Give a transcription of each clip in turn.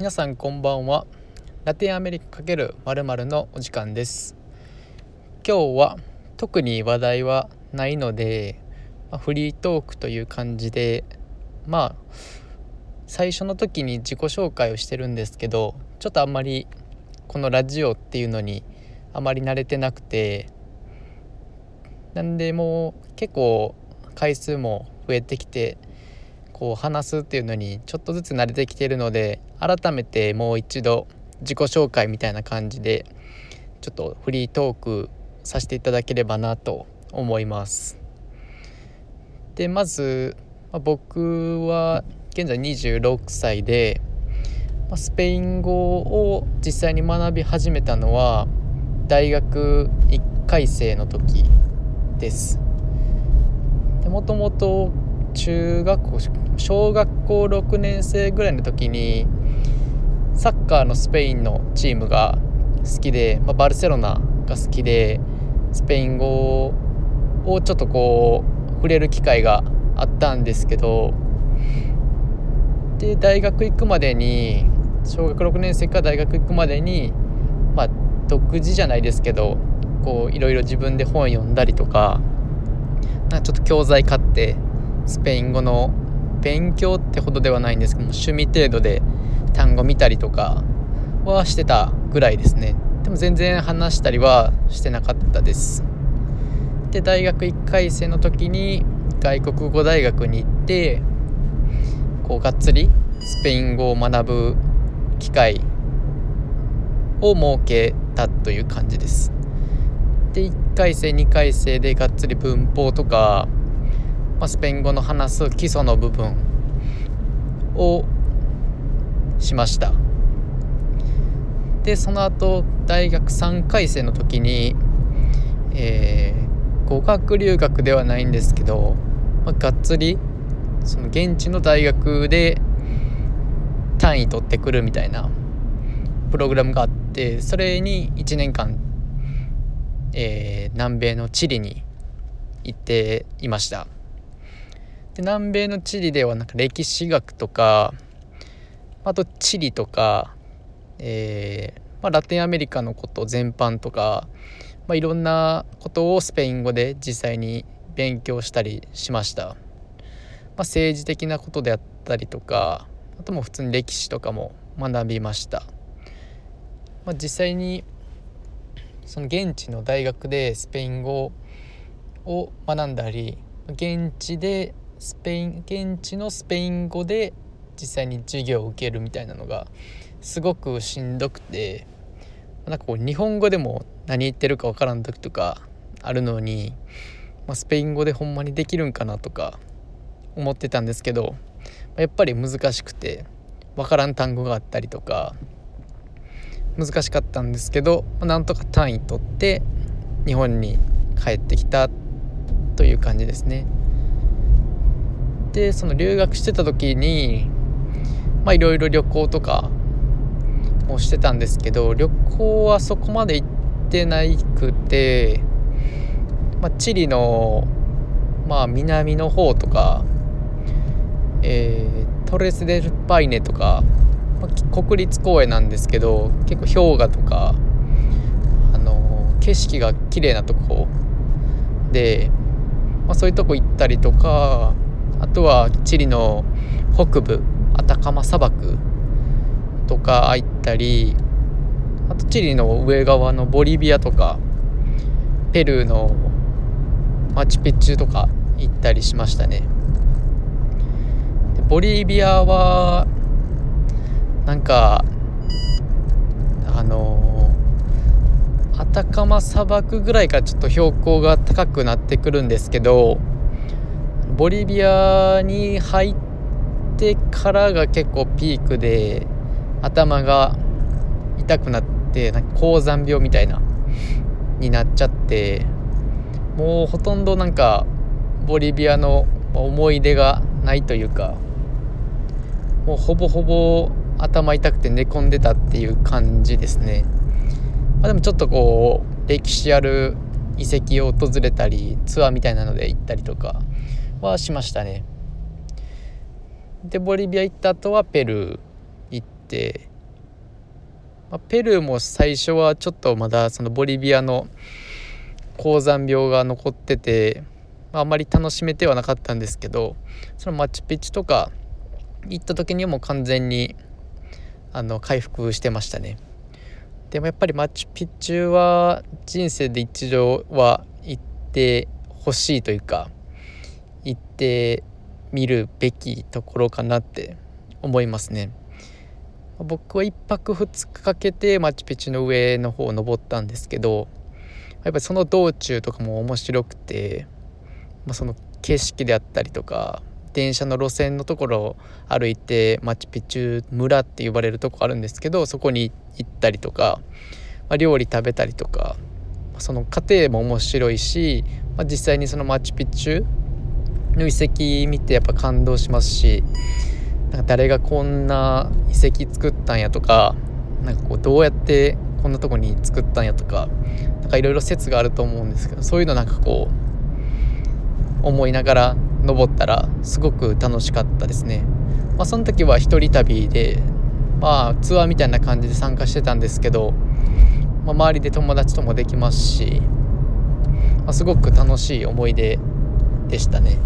皆さんこんばんは。ラテンアメリカ×〇〇のお時間です。今日は特に話題はないので、まあ、フリートークという感じでまあ最初の時に自己紹介をしてるんですけどちょっとあんまりこのラジオっていうのにあまり慣れてなくてなんでもう結構回数も増えてきてこう話すっていうのにちょっとずつ慣れてきてるので改めてもう一度自己紹介みたいな感じでちょっとフリートークさせていただければなと思います。でまず、僕は現在26歳で、スペイン語を実際に学び始めたのは大学1回生の時です。もともと中学校小学校6年生ぐらいの時にサッカーのスペインのチームが好きで、まあ、バルセロナが好きでスペイン語をちょっとこう触れる機会があったんですけどで大学行くまでに小学6年生から大学行くまでにまあ独自じゃないですけどこういろいろ自分で本読んだりとかなんかちょっと教材買ってスペイン語の勉強ってほどではないんですけども趣味程度で単語見たりとかはしてたぐらいですね。でも全然話したりはしてなかったです。で大学1回生の時に外国語大学に行ってこうがっつりスペイン語を学ぶ機会を設けたという感じです。で1回生2回生でがっつり文法とかまあ、スペイン語の話す基礎の部分をしましたでその後大学3回生の時に、えー、語学留学ではないんですけど、まあ、がっつりその現地の大学で単位取ってくるみたいなプログラムがあってそれに1年間、えー、南米のチリに行っていました。で南米のチリではなんか歴史学とかあとチリとか、えーまあ、ラテンアメリカのこと全般とか、まあ、いろんなことをスペイン語で実際に勉強したりしました、まあ、政治的なことであったりとかあとも普通に歴史とかも学びました、まあ、実際にその現地の大学でスペイン語を学んだり現地でスペイン現地のスペイン語で実際に授業を受けるみたいなのがすごくしんどくてなんかこう日本語でも何言ってるか分からん時とかあるのに、まあ、スペイン語でほんまにできるんかなとか思ってたんですけどやっぱり難しくて分からん単語があったりとか難しかったんですけどなんとか単位取って日本に帰ってきたという感じですね。でその留学してた時にまあいろいろ旅行とかもしてたんですけど旅行はそこまで行ってなくて、まあ、チリのまあ南の方とか、えー、トレス・デル・パイネとか、まあ、国立公園なんですけど結構氷河とかあの景色が綺麗なとこで、まあ、そういうとこ行ったりとかあとはチリの北部アタカマ砂漠とか行ったりあとチリの上側のボリビアとかペルーのマチュピチュとか行ったりしましたね。ボリビアはなんかあのアタカマ砂漠ぐらいからちょっと標高が高くなってくるんですけどボリビアに入っててからが結構ピークで頭が痛くなってなんか高山病みたいなになっちゃってもうほとんどなんかボリビアの思い出がないというかもうほぼほぼ頭痛くて寝込んでたっていう感じですね、まあ、でもちょっとこう歴史ある遺跡を訪れたりツアーみたいなので行ったりとかはしましたね。でボリビア行った後はペルー行ってまあ、ペルーも最初はちょっとまだそのボリビアの高山病が残ってて、まあ、あまり楽しめてはなかったんですけどそのマチュピチュとか行った時にもう完全にあの回復してましたね。でもやっぱりマチュピチュは人生で一度は行ってほしいというか行ってみるべきところかなって思いますね。僕は1泊2日かけてマチュピチュの上の方を登ったんですけどやっぱりその道中とかも面白くて、まあ、その景色であったりとか電車の路線のところを歩いてマチュピチュ村って呼ばれるとこあるんですけどそこに行ったりとか、まあ、料理食べたりとかその過程も面白いし、まあ、実際にそのマチュピチュの遺跡見てやっぱ感動しますしなんか誰がこんな遺跡作ったんやとかなんかこうどうやってこんなとこに作ったんやとかなんかいろいろ説があると思うんですけどそういうのなんかこう思いながら登ったらすごく楽しかったですね。まあ、その時は一人旅で、まあ、ツアーみたいな感じで参加してたんですけど、まあ、周りで友達ともできますし、まあ、すごく楽しい思い出でしたね。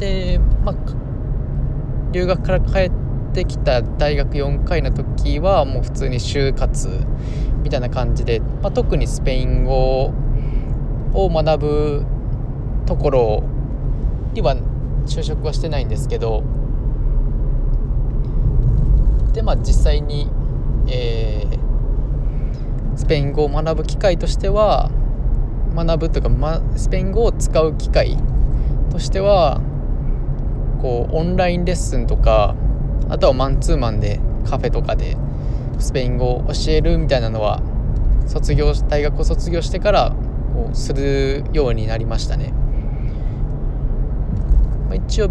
で、まあ、留学から帰ってきた大学4回の時はもう普通に就活みたいな感じで、まあ、特にスペイン語を学ぶところには就職はしてないんですけどでまあ実際に、えー、スペイン語を学ぶ機会としては学ぶというか、ま、スペイン語を使う機会としてはこうオンラインレッスンとかあとはマンツーマンでカフェとかでスペイン語を教えるみたいなのは卒業大学を卒業してからこうするようになりましたね。まあ、一応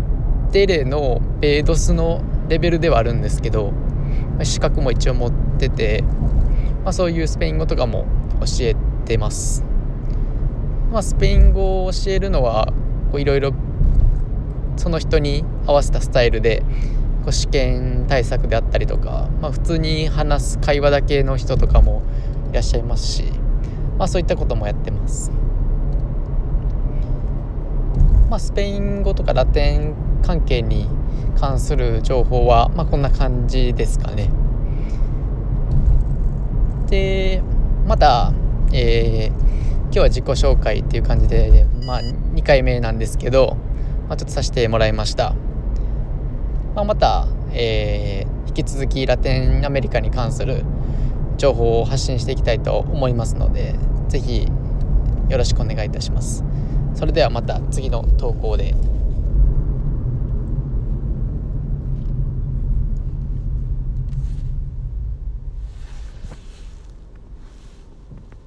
デレのベイドスのレベルではあるんですけど、まあ、資格も一応持ってて、まあ、そういうスペイン語とかも教えてます、まあ、スペイン語を教えるのはいろいろその人に合わせたスタイルでこう試験対策であったりとか、まあ、普通に話す会話だけの人とかもいらっしゃいますし、まあ、そういったこともやってます。まあ、スペイン語とかラテン関係に関する情報は、まあ、こんな感じですかね。でまた、えー、今日は自己紹介っていう感じで、まあ、2回目なんですけど、まあ、ちょっとさせてもらいました。まあ、また、えー、引き続きラテンアメリカに関する情報を発信していきたいと思いますので是非よろしくお願いいたします。それではまた次の投稿で